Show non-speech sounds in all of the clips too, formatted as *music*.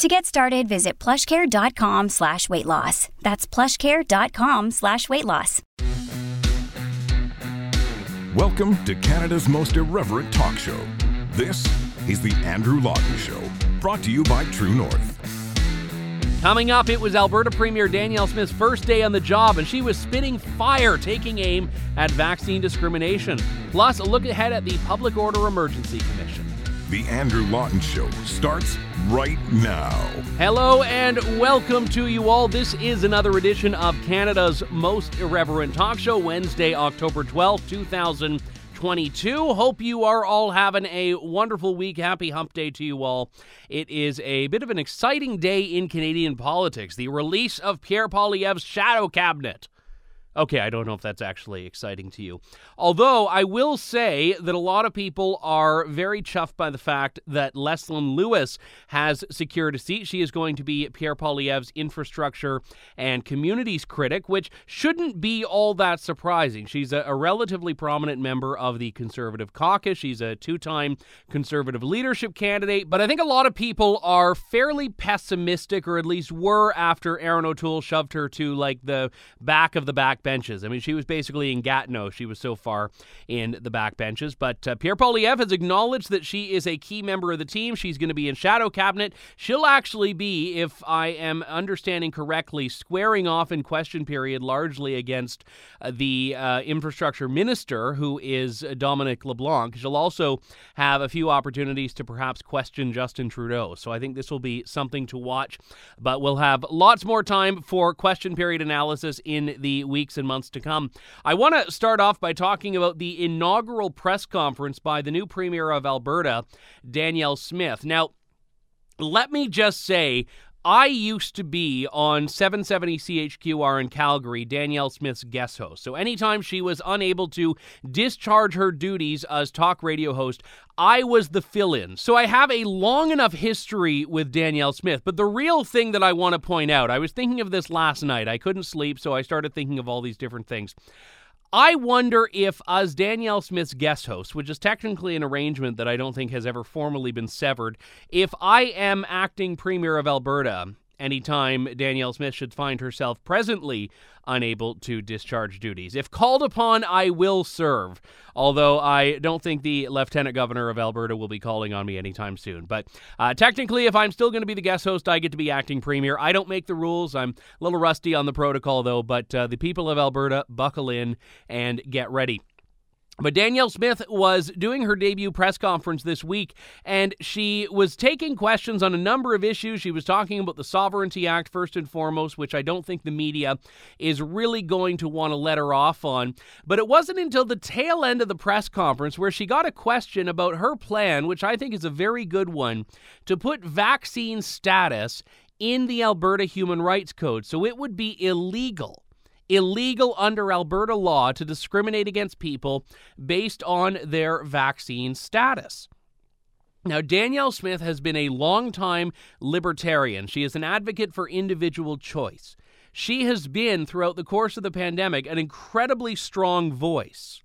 To get started, visit plushcare.com slash weight loss. That's plushcare.com slash weight loss. Welcome to Canada's most irreverent talk show. This is The Andrew Lawton Show, brought to you by True North. Coming up, it was Alberta Premier Danielle Smith's first day on the job, and she was spitting fire, taking aim at vaccine discrimination. Plus, a look ahead at the Public Order Emergency Commission. The Andrew Lawton Show starts right now. Hello and welcome to you all. This is another edition of Canada's most irreverent talk show, Wednesday, October 12th, 2022. Hope you are all having a wonderful week. Happy hump day to you all. It is a bit of an exciting day in Canadian politics. The release of Pierre Poilievre's shadow cabinet. Okay, I don't know if that's actually exciting to you. Although I will say that a lot of people are very chuffed by the fact that Leslyn Lewis has secured a seat. She is going to be Pierre Poilievre's infrastructure and communities critic, which shouldn't be all that surprising. She's a, a relatively prominent member of the Conservative caucus. She's a two time Conservative leadership candidate, but I think a lot of people are fairly pessimistic, or at least were after Erin O'Toole shoved her to like the back of the back benches. I mean, she was basically in Gatineau. She was so far in the back benches. But uh, Pierre Poilievre has acknowledged that she is a key member of the team. She's going to be in shadow cabinet. She'll actually be, if I am understanding correctly, squaring off in question period largely against uh, the uh, infrastructure minister, who is Dominic LeBlanc. She'll also have a few opportunities to perhaps question Justin Trudeau. So I think this will be something to watch. But we'll have lots more time for question period analysis in the week weeks and months to come. I want to start off by talking about the inaugural press conference by the new Premier of Alberta, Danielle Smith. Now, let me just say, I used to be on 770 CHQR in Calgary, Danielle Smith's guest host. So anytime she was unable to discharge her duties as talk radio host, I was the fill in. So I have a long enough history with Danielle Smith. But the real thing that I want to point out, I was thinking of this last night. I couldn't sleep, so I started thinking of all these different things. I wonder if, as Danielle Smith's guest host, which is technically an arrangement that I don't think has ever formally been severed, if I am acting Premier of Alberta anytime Danielle Smith should find herself presently unable to discharge duties. If called upon, I will serve, although I don't think the Lieutenant Governor of Alberta will be calling on me anytime soon. But uh, technically, if I'm still going to be the guest host, I get to be acting premier. I don't make the rules. I'm a little rusty on the protocol, though, but uh, the people of Alberta, buckle in and get ready. But Danielle Smith was doing her debut press conference this week, and she was taking questions on a number of issues. She was talking about the Sovereignty Act, first and foremost, which I don't think the media is really going to want to let her off on. But it wasn't until the tail end of the press conference where she got a question about her plan, which I think is a very good one, to put vaccine status in the Alberta Human Rights Code. So it would be illegal illegal under Alberta law to discriminate against people based on their vaccine status. Now, Danielle Smith has been a longtime libertarian. She is an advocate for individual choice. She has been, throughout the course of the pandemic, an incredibly strong voice.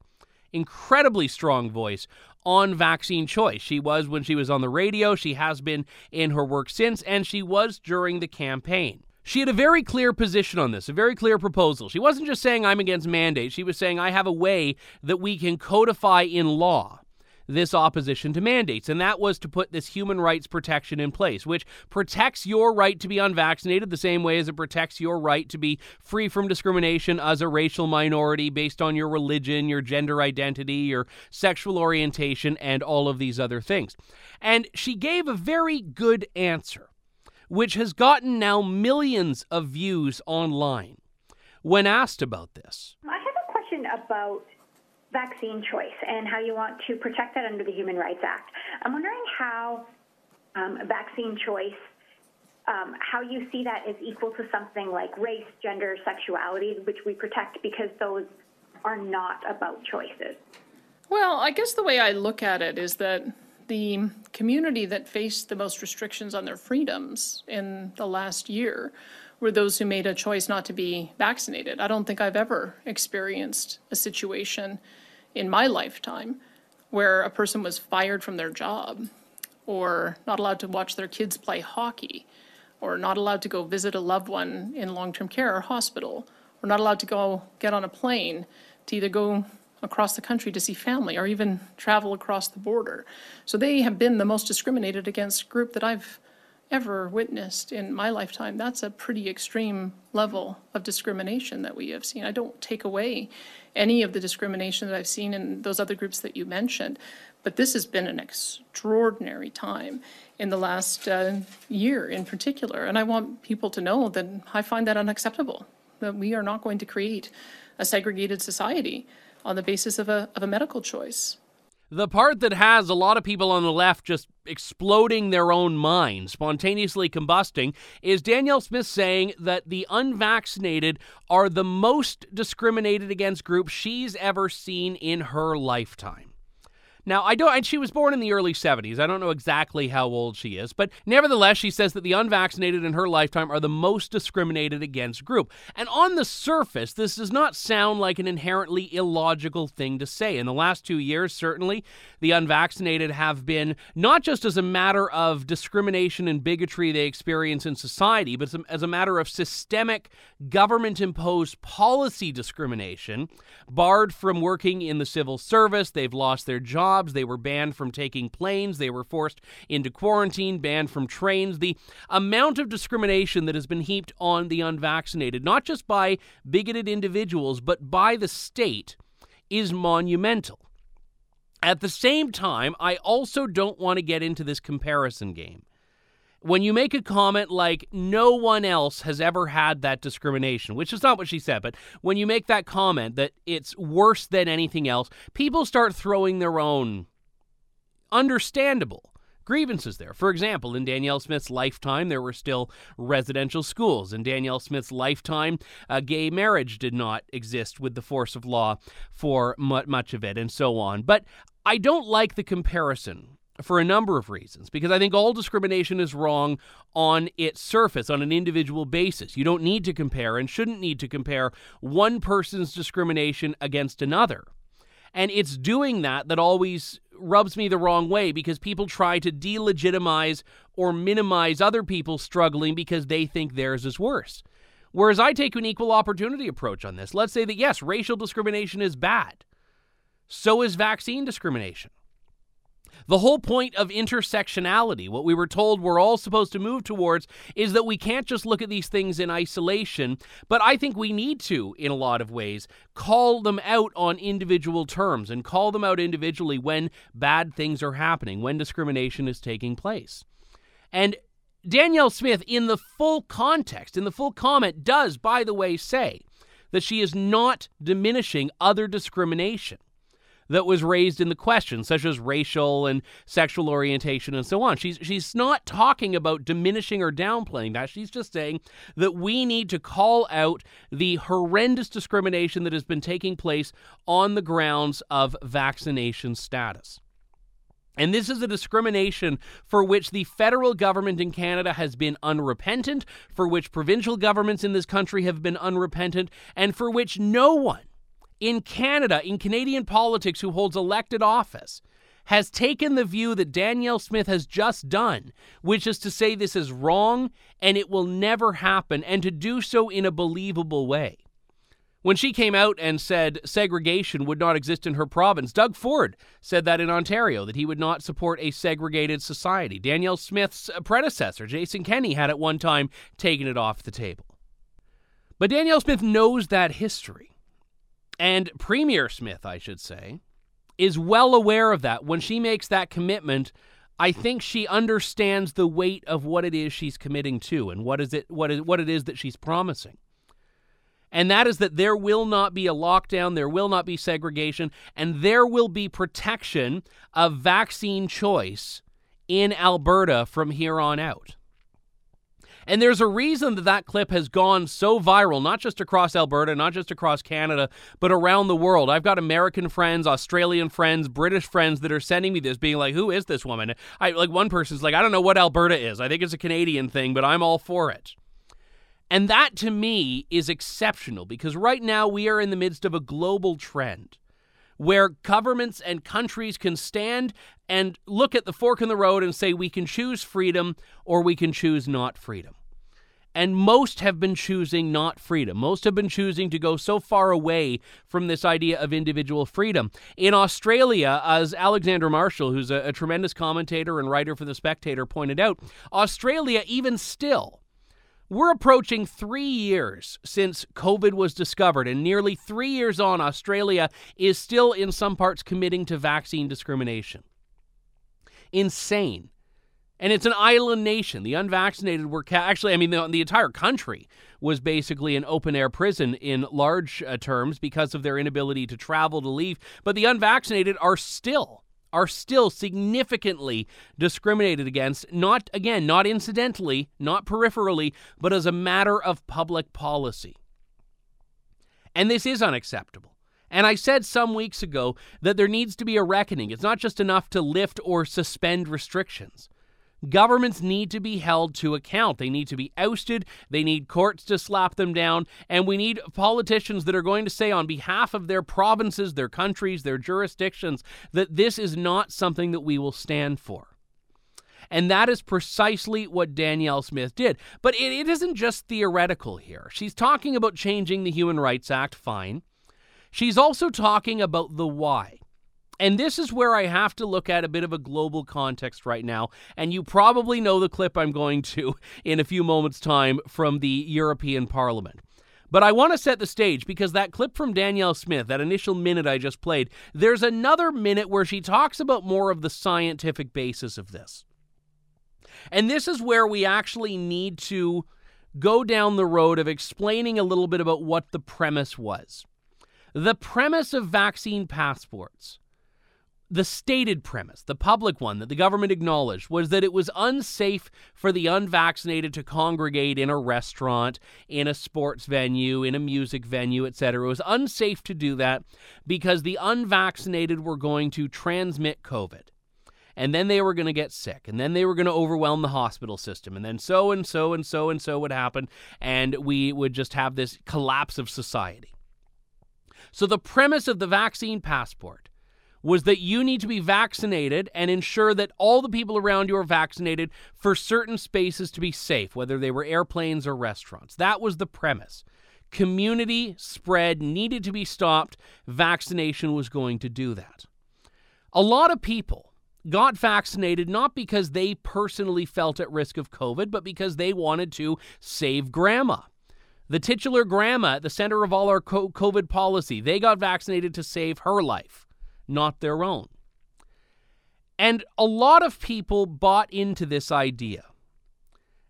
Incredibly strong voice on vaccine choice. She was when she was on the radio, she has been in her work since, and she was during the campaign. She had a very clear position on this, a very clear proposal. She wasn't just saying, I'm against mandates. She was saying, I have a way that we can codify in law this opposition to mandates. And that was to put this human rights protection in place, which protects your right to be unvaccinated the same way as it protects your right to be free from discrimination as a racial minority based on your religion, your gender identity, your sexual orientation, and all of these other things. And she gave a very good answer which has gotten now millions of views online. When asked about this, I have a question about vaccine choice and how you want to protect that under the Human Rights Act. I'm wondering how um, vaccine choice um, how you see that is equal to something like race, gender, sexuality, which we protect because those are not about choices. Well, I guess the way I look at it is that the community that faced the most restrictions on their freedoms in the last year were those who made a choice not to be vaccinated. I don't think I've ever experienced a situation in my lifetime where a person was fired from their job or not allowed to watch their kids play hockey or not allowed to go visit a loved one in long term care or hospital or not allowed to go get on a plane to either go across the country to see family or even travel across the border. So they have been the most discriminated against group that I've ever witnessed in my lifetime. That's a pretty extreme level of discrimination that we have seen. I don't take away any of the discrimination that I've seen in those other groups that you mentioned, but this has been an extraordinary time in the last uh, year in particular. And I want people to know that I find that unacceptable, that we are not going to create a segregated society on the basis of a, of a medical choice. The part that has a lot of people on the left just exploding their own minds, spontaneously combusting, is Danielle Smith saying that the unvaccinated are the most discriminated against group she's ever seen in her lifetime. Now, I don't, and she was born in the early 70s. I don't know exactly how old she is, but nevertheless, she says that the unvaccinated in her lifetime are the most discriminated against group. And on the surface, this does not sound like an inherently illogical thing to say. In the last two years, certainly, the unvaccinated have been not just as a matter of discrimination and bigotry they experience in society, but as a matter of systemic government imposed policy discrimination, barred from working in the civil service, they've lost their jobs jobs. They were banned from taking planes. They were forced into quarantine, banned from trains. The amount of discrimination that has been heaped on the unvaccinated, not just by bigoted individuals, but by the state, is monumental. At the same time, I also don't want to get into this comparison game when you make a comment like no one else has ever had that discrimination, which is not what she said, but when you make that comment that it's worse than anything else, people start throwing their own understandable grievances there. For example, in Danielle Smith's lifetime, there were still residential schools. In Danielle Smith's lifetime, uh, gay marriage did not exist with the force of law for much of it, and so on. But I don't like the comparison for a number of reasons because I think all discrimination is wrong on its surface, on an individual basis. You don't need to compare and shouldn't need to compare one person's discrimination against another. And it's doing that that always rubs me the wrong way because people try to delegitimize or minimize other people struggling because they think theirs is worse. Whereas I take an equal opportunity approach on this. Let's say that yes, racial discrimination is bad. So is vaccine discrimination. The whole point of intersectionality, what we were told we're all supposed to move towards, is that we can't just look at these things in isolation, but I think we need to, in a lot of ways, call them out on individual terms and call them out individually when bad things are happening, when discrimination is taking place. And Danielle Smith, in the full context, in the full comment, does, by the way, say that she is not diminishing other discrimination that was raised in the question, such as racial and sexual orientation and so on. She's she's not talking about diminishing or downplaying that. She's just saying that we need to call out the horrendous discrimination that has been taking place on the grounds of vaccination status. And this is a discrimination for which the federal government in Canada has been unrepentant, for which provincial governments in this country have been unrepentant, and for which no one in Canada, in Canadian politics, who holds elected office, has taken the view that Danielle Smith has just done, which is to say this is wrong and it will never happen, and to do so in a believable way. When she came out and said segregation would not exist in her province, Doug Ford said that in Ontario, that he would not support a segregated society. Danielle Smith's predecessor, Jason Kenney, had at one time taken it off the table. But Danielle Smith knows that history. And Premier Smith, I should say, is well aware of that. When she makes that commitment, I think she understands the weight of what it is she's committing to and what is it what is what it is that she's promising. And that is that there will not be a lockdown, there will not be segregation, and there will be protection of vaccine choice in Alberta from here on out. And there's a reason that that clip has gone so viral, not just across Alberta, not just across Canada, but around the world. I've got American friends, Australian friends, British friends that are sending me this, being like, "Who is this woman?" I like one person's like, "I don't know what Alberta is. I think it's a Canadian thing, but I'm all for it." And that to me is exceptional because right now we are in the midst of a global trend where governments and countries can stand and look at the fork in the road and say we can choose freedom or we can choose not freedom. And most have been choosing not freedom. Most have been choosing to go so far away from this idea of individual freedom. In Australia, as Alexandra Marshall, who's a, a tremendous commentator and writer for The Spectator, pointed out, Australia, even still, we're approaching three years since COVID was discovered, and nearly three years on, Australia is still in some parts committing to vaccine discrimination. Insane. And it's an island nation. The unvaccinated were ca- actually, I mean, the, the, entire country was basically an open air prison in large uh, terms because of their inability to travel, to leave. But the unvaccinated are still are still significantly discriminated against, not, again, not incidentally, not peripherally, but as a matter of public policy. And this is unacceptable. And I said some weeks ago that there needs to be a reckoning. It's not just enough to lift or suspend restrictions. Governments need to be held to account. They need to be ousted. They need courts to slap them down. And we need politicians that are going to say, on behalf of their provinces, their countries, their jurisdictions, that this is not something that we will stand for. And that is precisely what Danielle Smith did. But it, it isn't just theoretical here. She's talking about changing the Human Rights Act, fine. She's also talking about the why. And this is where I have to look at a bit of a global context right now. And you probably know the clip I'm going to *laughs* in a few moments' time from the European Parliament. But I want to set the stage because that clip from Danielle Smith, that initial minute I just played, there's another minute where she talks about more of the scientific basis of this. And this is where we actually need to go down the road of explaining a little bit about what the premise was. The premise of vaccine passports the stated premise, the public one that the government acknowledged, was that it was unsafe for the unvaccinated to congregate in a restaurant, in a sports venue, in a music venue, etc. It was unsafe to do that because the unvaccinated were going to transmit COVID. And then they were going to get sick, and then they were going to overwhelm the hospital system, and then so and so and so and so would happen, and we would just have this collapse of society. So, the premise of the vaccine passport was that you need to be vaccinated and ensure that all the people around you are vaccinated for certain spaces to be safe, whether they were airplanes or restaurants. That was the premise. Community spread needed to be stopped. Vaccination was going to do that. A lot of people got vaccinated not because they personally felt at risk of COVID, but because they wanted to save grandma. The titular grandma at the center of all our COVID policy, they got vaccinated to save her life not their own. And a lot of people bought into this idea.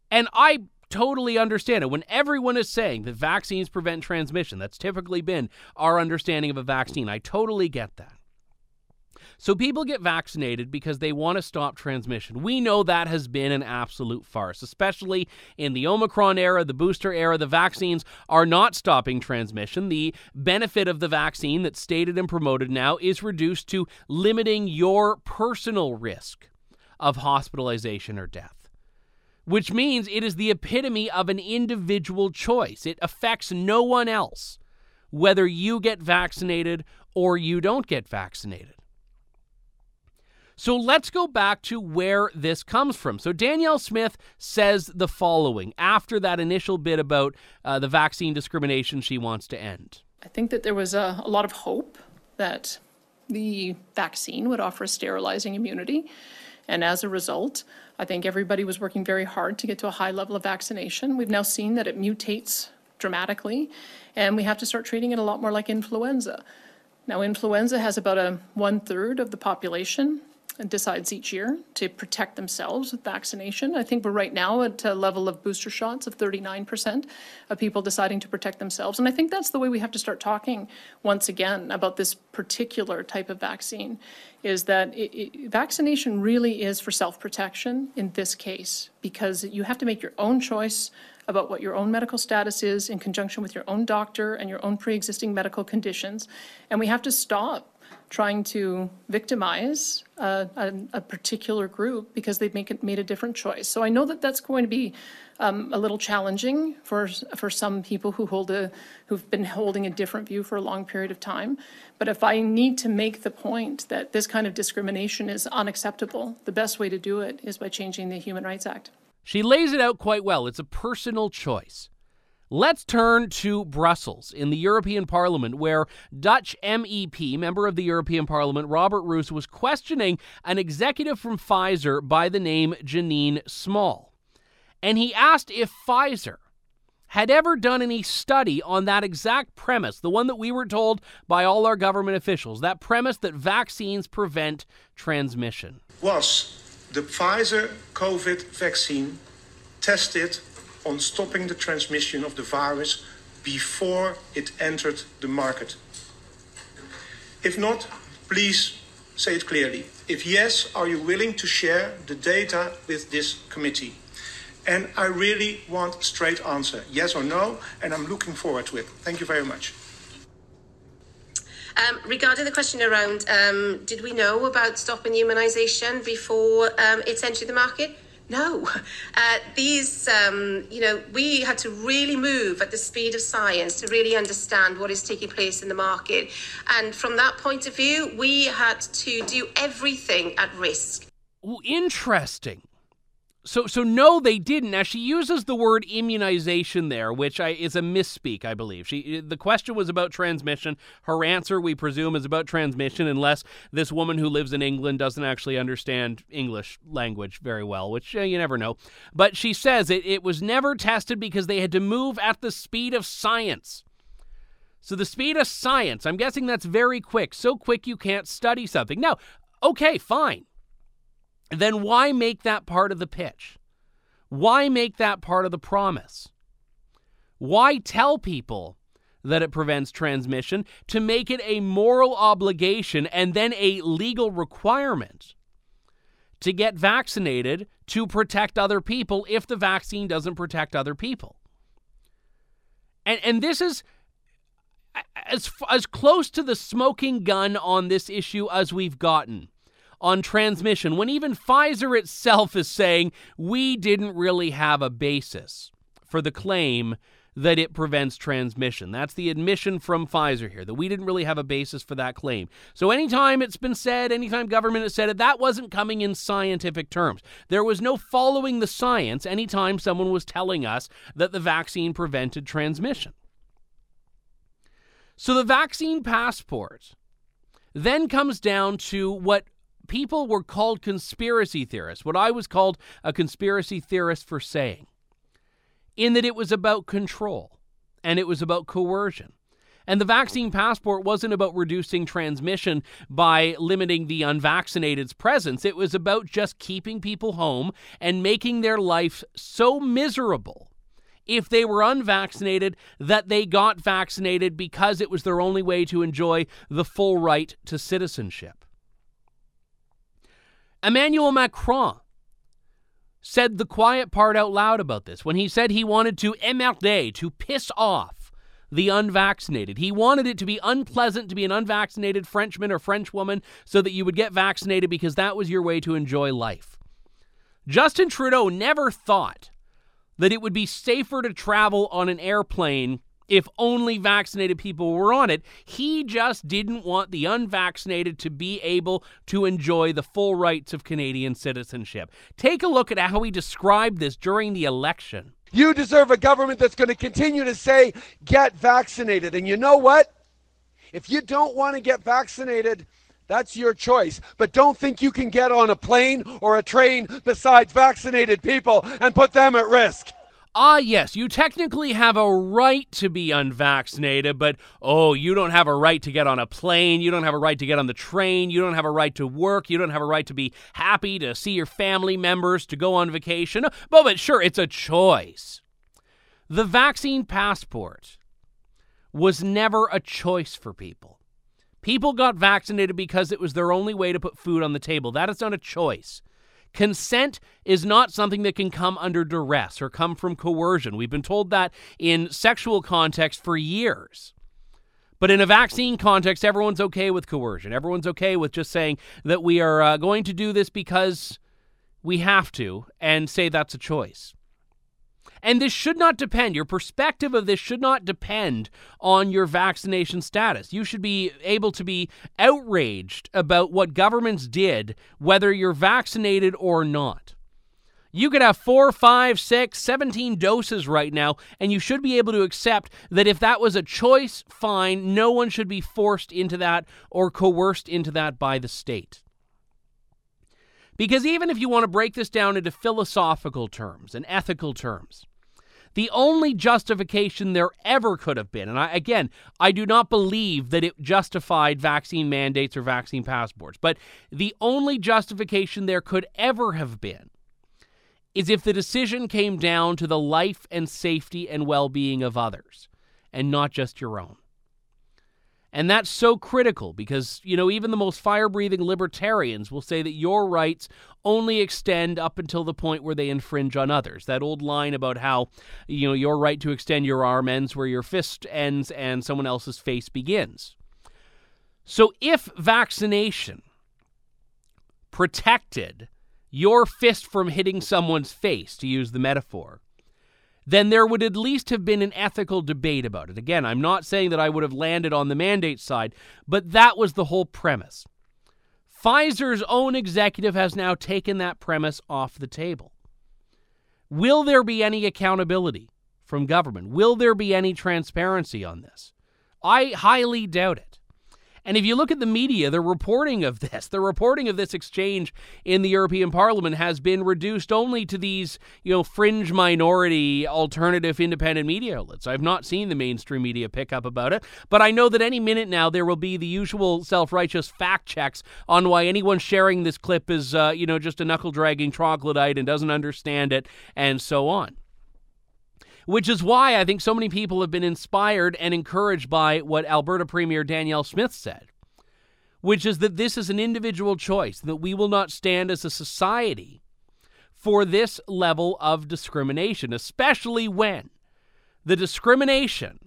And I totally understand it. When everyone is saying that vaccines prevent transmission, that's typically been our understanding of a vaccine. I totally get that. So people get vaccinated because they want to stop transmission. We know that has been an absolute farce, especially in the Omicron era, the booster era. The vaccines are not stopping transmission. The benefit of the vaccine that's stated and promoted now is reduced to limiting your personal risk of hospitalization or death which means it is the epitome of an individual choice. It affects no one else, whether you get vaccinated or you don't get vaccinated. So let's go back to where this comes from. So Danielle Smith says the following after that initial bit about uh, the vaccine discrimination she wants to end. I think that there was a, a lot of hope that the vaccine would offer a sterilizing immunity. And as a result, I think everybody was working very hard to get to a high level of vaccination. We've now seen that it mutates dramatically, and we have to start treating it a lot more like influenza. Now, influenza has about a one third of the population decides each year to protect themselves with vaccination. I think we're right now at a level of booster shots of 39% of people deciding to protect themselves. And I think that's the way we have to start talking once again about this particular type of vaccine is that it, it, vaccination really is for self-protection in this case because you have to make your own choice about what your own medical status is in conjunction with your own doctor and your own pre-existing medical conditions. And we have to stop trying to victimize a, a, particular group because they've make it, made a different choice. So I know that that's going to be um, a little challenging for for some people who hold a who've been holding a different view for a long period of time. But if I need to make the point that this kind of discrimination is unacceptable, the best way to do it is by changing the Human Rights Act. She lays it out quite well. It's a personal choice. Let's turn to Brussels in the European Parliament, where Dutch MEP, member of the European Parliament, Robert Roos, was questioning an executive from Pfizer by the name Janine Small. And he asked if Pfizer had ever done any study on that exact premise, the one that we were told by all our government officials, that premise that vaccines prevent transmission. Was the Pfizer COVID vaccine tested on stopping the transmission of the virus before it entered the market? If not, please say it clearly. If yes, are you willing to share the data with this committee? And I really want a straight answer, yes or no, and I'm looking forward to it. Thank you very much. Um, regarding the question around um, did we know about stopping immunization before um, it entered the market? No, *laughs* uh, these, um, you know, we had to really move at the speed of science to really understand what is taking place in the market. And from that point of view, we had to do everything at risk. Interesting. So, so no, they didn't. Now she uses the word immunization there, which I, is a misspeak, I believe. She, the question was about transmission. Her answer, we presume, is about transmission, unless this woman who lives in England doesn't actually understand English language very well, which uh, you never know. But she says it, it was never tested because they had to move at the speed of science. So the speed of science, I'm guessing that's very quick, so quick you can't study something. Now, okay, fine then why make that part of the pitch? Why make that part of the promise? Why tell people that it prevents transmission to make it a moral obligation and then a legal requirement to get vaccinated to protect other people if the vaccine doesn't protect other people? And and this is as as close to the smoking gun on this issue as we've gotten on transmission when even Pfizer itself is saying we didn't really have a basis for the claim that it prevents transmission. That's the admission from Pfizer here, that we didn't really have a basis for that claim. So, anytime it's been said, anytime government has said it, that wasn't coming in scientific terms. There was no following the science anytime someone was telling us that the vaccine prevented transmission. So, the vaccine passport then comes down to what people were called conspiracy theorists, what I was called a conspiracy theorist for saying, in that it was about control and it was about coercion. And the vaccine passport wasn't about reducing transmission by limiting the unvaccinated's presence. It was about just keeping people home and making their life so miserable if they were unvaccinated that they got vaccinated because it was their only way to enjoy the full right to citizenship. Emmanuel Macron said the quiet part out loud about this when he said he wanted to emmerder, to piss off the unvaccinated. He wanted it to be unpleasant to be an unvaccinated Frenchman or Frenchwoman so that you would get vaccinated because that was your way to enjoy life. Justin Trudeau never thought that it would be safer to travel on an airplane if only vaccinated people were on it. He just didn't want the unvaccinated to be able to enjoy the full rights of Canadian citizenship. Take a look at how he described this during the election. You deserve a government that's going to continue to say, get vaccinated. And you know what? If you don't want to get vaccinated, that's your choice. But don't think you can get on a plane or a train besides vaccinated people and put them at risk. Ah, yes, you technically have a right to be unvaccinated, but oh, you don't have a right to get on a plane. You don't have a right to get on the train. You don't have a right to work. You don't have a right to be happy, to see your family members, to go on vacation. But, but sure, it's a choice. The vaccine passport was never a choice for people. People got vaccinated because it was their only way to put food on the table. That is not a choice. Consent is not something that can come under duress or come from coercion. We've been told that in sexual context for years. But in a vaccine context, everyone's okay with coercion. Everyone's okay with just saying that we are uh, going to do this because we have to and say that's a choice. And this should not depend, your perspective of this should not depend on your vaccination status. You should be able to be outraged about what governments did, whether you're vaccinated or not. You could have four, five, six, 17 doses right now, and you should be able to accept that if that was a choice, fine. No one should be forced into that or coerced into that by the state. Because even if you want to break this down into philosophical terms and ethical terms, the only justification there ever could have been, and I, again, I do not believe that it justified vaccine mandates or vaccine passports, but the only justification there could ever have been is if the decision came down to the life and safety and well being of others and not just your own. And that's so critical because, you know, even the most fire breathing libertarians will say that your rights only extend up until the point where they infringe on others. That old line about how, you know, your right to extend your arm ends where your fist ends and someone else's face begins. So if vaccination protected your fist from hitting someone's face, to use the metaphor, then there would at least have been an ethical debate about it. Again, I'm not saying that I would have landed on the mandate side, but that was the whole premise. Pfizer's own executive has now taken that premise off the table. Will there be any accountability from government? Will there be any transparency on this? I highly doubt it. And if you look at the media, the reporting of this, the reporting of this exchange in the European Parliament has been reduced only to these, you know, fringe minority alternative independent media outlets. I've not seen the mainstream media pick up about it, but I know that any minute now there will be the usual self-righteous fact checks on why anyone sharing this clip is, uh, you know, just a knuckle-dragging troglodyte and doesn't understand it, and so on which is why I think so many people have been inspired and encouraged by what Alberta Premier Danielle Smith said, which is that this is an individual choice, that we will not stand as a society for this level of discrimination, especially when the discrimination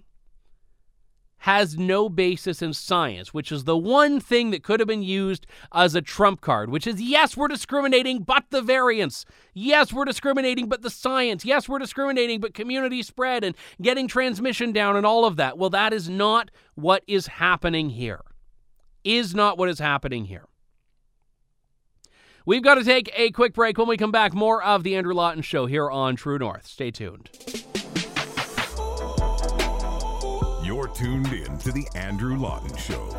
has no basis in science, which is the one thing that could have been used as a trump card, which is yes, we're discriminating, but the variance. Yes, we're discriminating, but the science. Yes, we're discriminating, but community spread and getting transmission down and all of that. Well, that is not what is happening here. Is not what is happening here. We've got to take a quick break. When we come back, more of the Andrew Lawton Show here on True North. Stay tuned. Tuned in to The Andrew Lawton Show.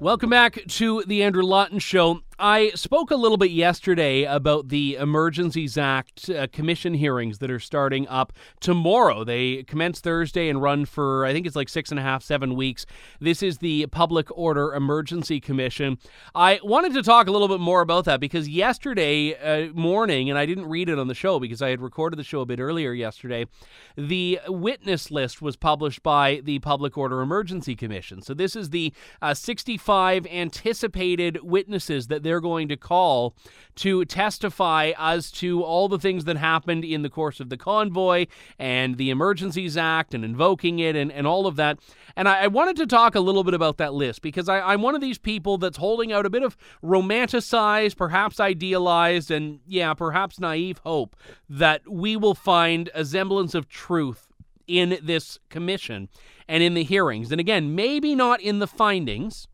Welcome back to The Andrew Lawton Show. I spoke a little bit yesterday about the Emergencies Act uh, commission hearings that are starting up tomorrow. They commence Thursday and run for, I think it's like six and a half, seven weeks. This is the Public Order Emergency Commission. I wanted to talk a little bit more about that because yesterday uh, morning, and I didn't read it on the show because I had recorded the show a bit earlier yesterday, the witness list was published by the Public Order Emergency Commission. So this is the uh, 65 anticipated witnesses that they're going to call to testify as to all the things that happened in the course of the convoy and the Emergencies Act and invoking it and, and all of that. And I, I wanted to talk a little bit about that list because I, I'm one of these people that's holding out a bit of romanticized, perhaps idealized, and yeah, perhaps naive hope that we will find a semblance of truth in this commission and in the hearings. And again, maybe not in the findings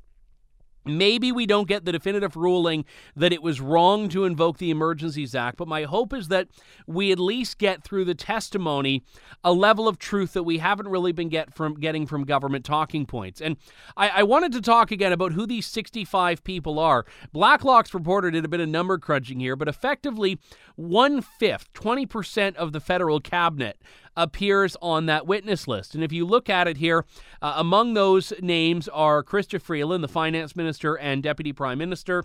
Maybe we don't get the definitive ruling that it was wrong to invoke the Emergencies Act, but my hope is that we at least get through the testimony a level of truth that we haven't really been get from getting from government talking points. And I, I wanted to talk again about who these 65 people are. Blacklock's reporter did a bit of number crunching here, but effectively one fifth, 20% of the federal cabinet appears on that witness list. And if you look at it here, uh, among those names are Chrystia Freeland, the finance minister and deputy prime minister.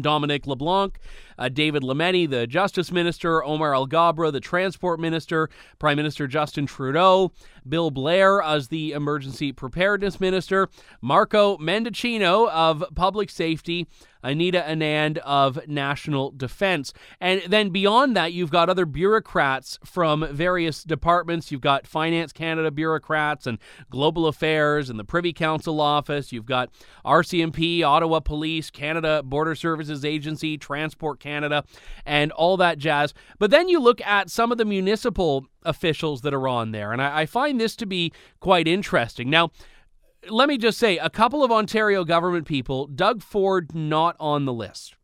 Dominic LeBlanc, uh, David Lametti, the Justice Minister, Omar Alghabra, the Transport Minister, Prime Minister Justin Trudeau, Bill Blair as the Emergency Preparedness Minister, Marco Mendicino of Public Safety, Anita Anand of National Defense. And then beyond that, you've got other bureaucrats from various departments. You've got Finance Canada bureaucrats and Global Affairs and the Privy Council Office. You've got RCMP, Ottawa Police, Canada Border Services Agency, Transport Canada, and all that jazz. But then you look at some of the municipal officials that are on there, and I, I find this to be quite interesting. Now, let me just say a couple of Ontario government people, Doug Ford not on the list.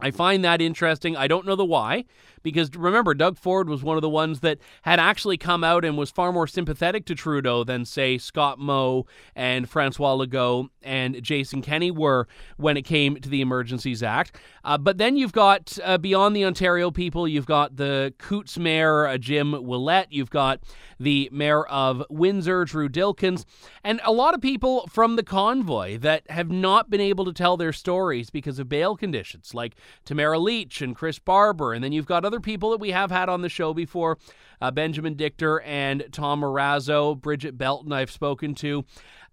I find that interesting. I don't know the why, because remember, Doug Ford was one of the ones that had actually come out and was far more sympathetic to Trudeau than, say, Scott Moe and Francois Legault and Jason Kenney were when it came to the Emergencies Act. Uh, but then you've got, uh, beyond the Ontario people, you've got the Coutts mayor, uh, Jim Willett. You've got the mayor of Windsor, Drew Dilkens, and a lot of people from the convoy that have not been able to tell their stories because of bail conditions, like Tamara Lich and Chris Barber. And then you've got other other people that we have had on the show before uh, Benjamin Dichter and Tom Marazzo, Brigitte Belton, I've spoken to.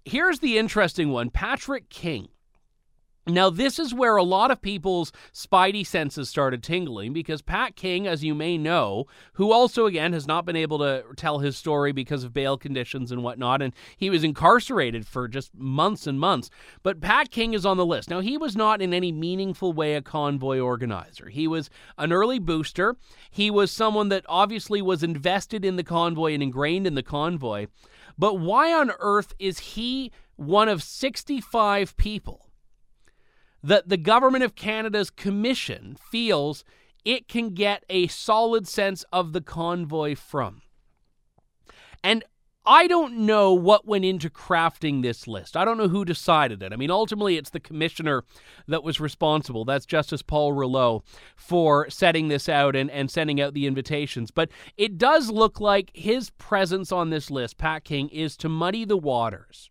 Here's the interesting one Patrick King. Now, this is where a lot of people's spidey senses started tingling because Pat King, as you may know, who also, again, has not been able to tell his story because of bail conditions and whatnot, and he was incarcerated for just months and months. But Pat King is on the list. Now, he was not in any meaningful way a convoy organizer. He was an early booster. He was someone that obviously was invested in the convoy and ingrained in the convoy. But why on earth is he one of 65 people? That the government of Canada's commission feels it can get a solid sense of the convoy from. And I don't know what went into crafting this list. I don't know who decided it. I mean, ultimately, it's the commissioner that was responsible. That's Justice Paul Rouleau for setting this out and, and sending out the invitations. But it does look like his presence on this list, Pat King, is to muddy the waters.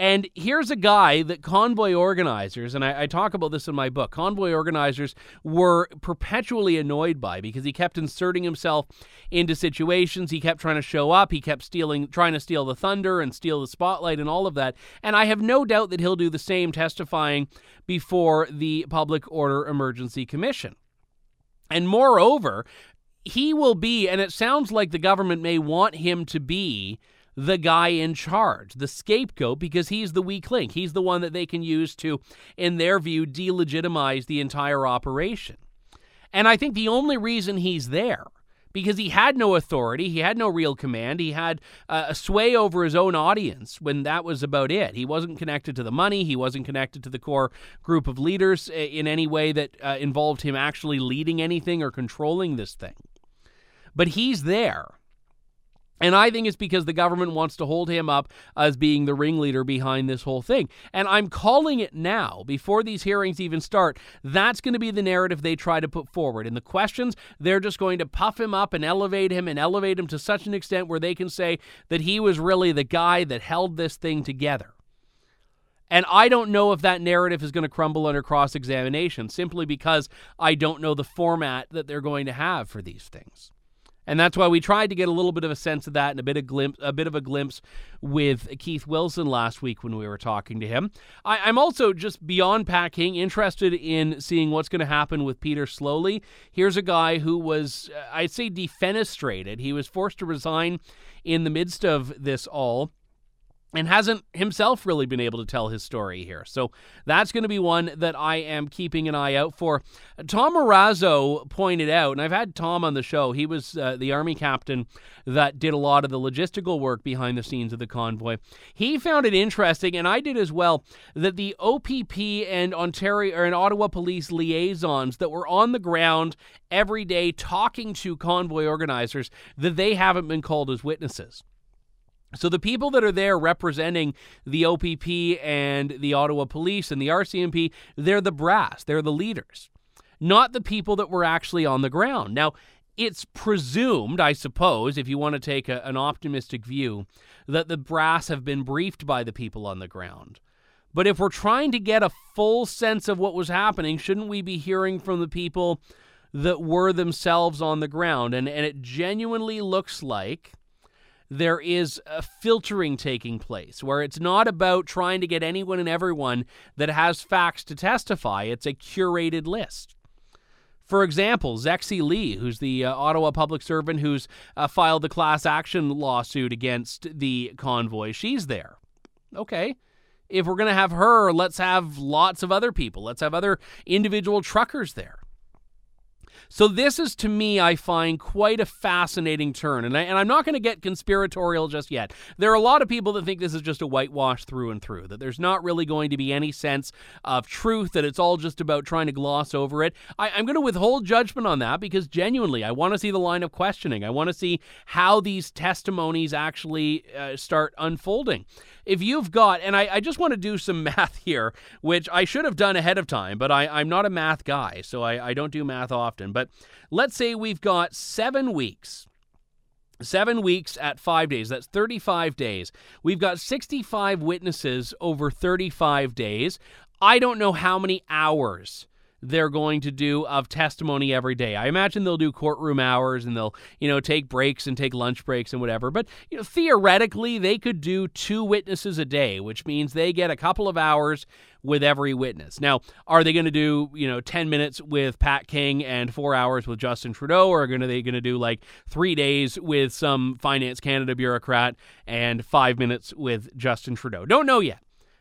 And here's a guy that convoy organizers, and I, I, talk about this in my book, convoy organizers were perpetually annoyed by because he kept inserting himself into situations. He kept trying to show up. He kept stealing, trying to steal the thunder and steal the spotlight and all of that. And I have no doubt that he'll do the same testifying before the Public Order Emergency Commission. And moreover, he will be, and it sounds like the government may want him to be the guy in charge, the scapegoat, because he's the weak link. He's the one that they can use to, in their view, delegitimize the entire operation. And I think the only reason he's there, because he had no authority, he had no real command, he had uh, a sway over his own audience when that was about it. He wasn't connected to the money, he wasn't connected to the core group of leaders in any way that uh, involved him actually leading anything or controlling this thing. But he's there and I think it's because the government wants to hold him up as being the ringleader behind this whole thing. And I'm calling it now, before these hearings even start. That's going to be the narrative they try to put forward. In the questions, they're just going to puff him up and elevate him and elevate him to such an extent where they can say that he was really the guy that held this thing together. And I don't know if that narrative is going to crumble under cross examination simply because I don't know the format that they're going to have for these things. And that's why we tried to get a little bit of a sense of that and a bit of glimpse, a bit of a glimpse with Keith Wilson last week when we were talking to him. I, am also just beyond packing interested in seeing what's going to happen with Peter Sloly. Here's a guy who was, uh, I'd say, defenestrated. He was forced to resign in the midst of this all and hasn't himself really been able to tell his story here. So that's going to be one that I am keeping an eye out for. Tom Marazzo pointed out, and I've had Tom on the show, he was uh, the Army captain that did a lot of the logistical work behind the scenes of the convoy. He found it interesting, and I did as well, that the OPP and Ontario or and Ottawa police liaisons that were on the ground every day talking to convoy organizers, that they haven't been called as witnesses. So the people that are there representing the OPP and the Ottawa Police and the RCMP, they're the brass, they're the leaders, not the people that were actually on the ground. Now, it's presumed, I suppose, if you want to take a, an optimistic view, that the brass have been briefed by the people on the ground. But if we're trying to get a full sense of what was happening, shouldn't we be hearing from the people that were themselves on the ground? And, and it genuinely looks like there is a filtering taking place where it's not about trying to get anyone and everyone that has facts to testify. It's a curated list. For example, Zexi Li, who's the uh, Ottawa public servant who's uh, filed the class action lawsuit against the convoy, she's there. Okay. If we're going to have her, let's have lots of other people. Let's have other individual truckers there. So this is to me, I find quite a fascinating turn, and I, and I'm not going to get conspiratorial just yet. There are a lot of people that think this is just a whitewash through and through. That there's not really going to be any sense of truth. That it's all just about trying to gloss over it. I, I'm going to withhold judgment on that because genuinely, I want to see the line of questioning. I want to see how these testimonies actually uh, start unfolding if you've got, and I, I, just want to do some *laughs* math here, which I should have done ahead of time, but I, am not a math guy, so I, I don't do math often. But let's say we've got seven weeks. Seven weeks at five days. That's 35 days. We've got 65 witnesses over 35 days. I don't know how many hours they're going to do of testimony every day. I imagine they'll do courtroom hours and they'll, you know, take breaks and take lunch breaks and whatever. But, you know, theoretically, they could do two witnesses a day, which means they get a couple of hours with every witness. Now, are they going to do, you know, 10 minutes with Pat King and 4 hours with Justin Trudeau or are going to they going to do like 3 days with some Finance Canada bureaucrat and 5 minutes with Justin Trudeau? Don't know yet.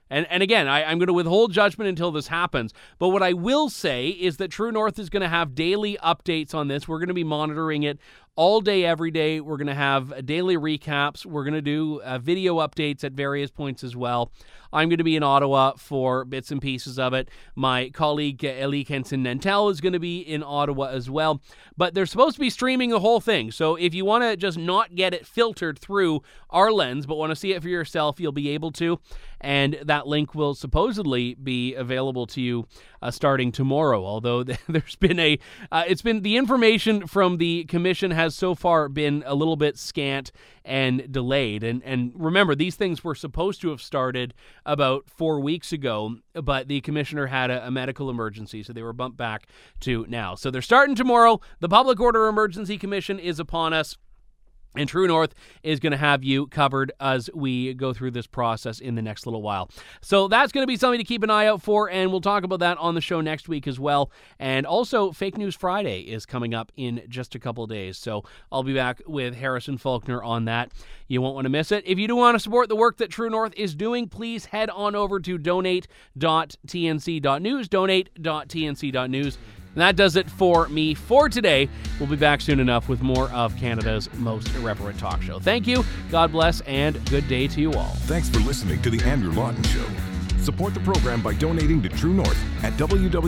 And, and again, I, am going to withhold judgment until this happens. But what I will say is that True North is going to have daily updates on this. We're going to be monitoring it all day, every day. We're going to have daily recaps. We're going to do uh, video updates at various points as well. I'm going to be in Ottawa for bits and pieces of it. My colleague uh, Elie Cantin-Nantel is going to be in Ottawa as well. But they're supposed to be streaming the whole thing. So if you want to just not get it filtered through our lens, but want to see it for yourself, you'll be able to. And that link will supposedly be available to you uh, starting tomorrow. Although *laughs* there's been a, uh, it's been the information from the commission has so far been a little bit scant and delayed. And and remember, these things were supposed to have started about four weeks ago, but the commissioner had a, a medical emergency, so they were bumped back to now. So they're starting tomorrow. The Public Order Emergency Commission is upon us. And True North is going to have you covered as we go through this process in the next little while. So that's going to be something to keep an eye out for, and we'll talk about that on the show next week as well. And also, Fake News Friday is coming up in just a couple days. So I'll be back with Harrison Faulkner on that. You won't want to miss it. If you do want to support the work that True North is doing, please head on over to donate.tnc.news. Donate.tnc.news. And that does it for me for today. We'll be back soon enough with more of Canada's most irreverent talk show. Thank you, God bless, and good day to you all. Thanks for listening to The Andrew Lawton Show. Support the program by donating to True North at www.tnc.news.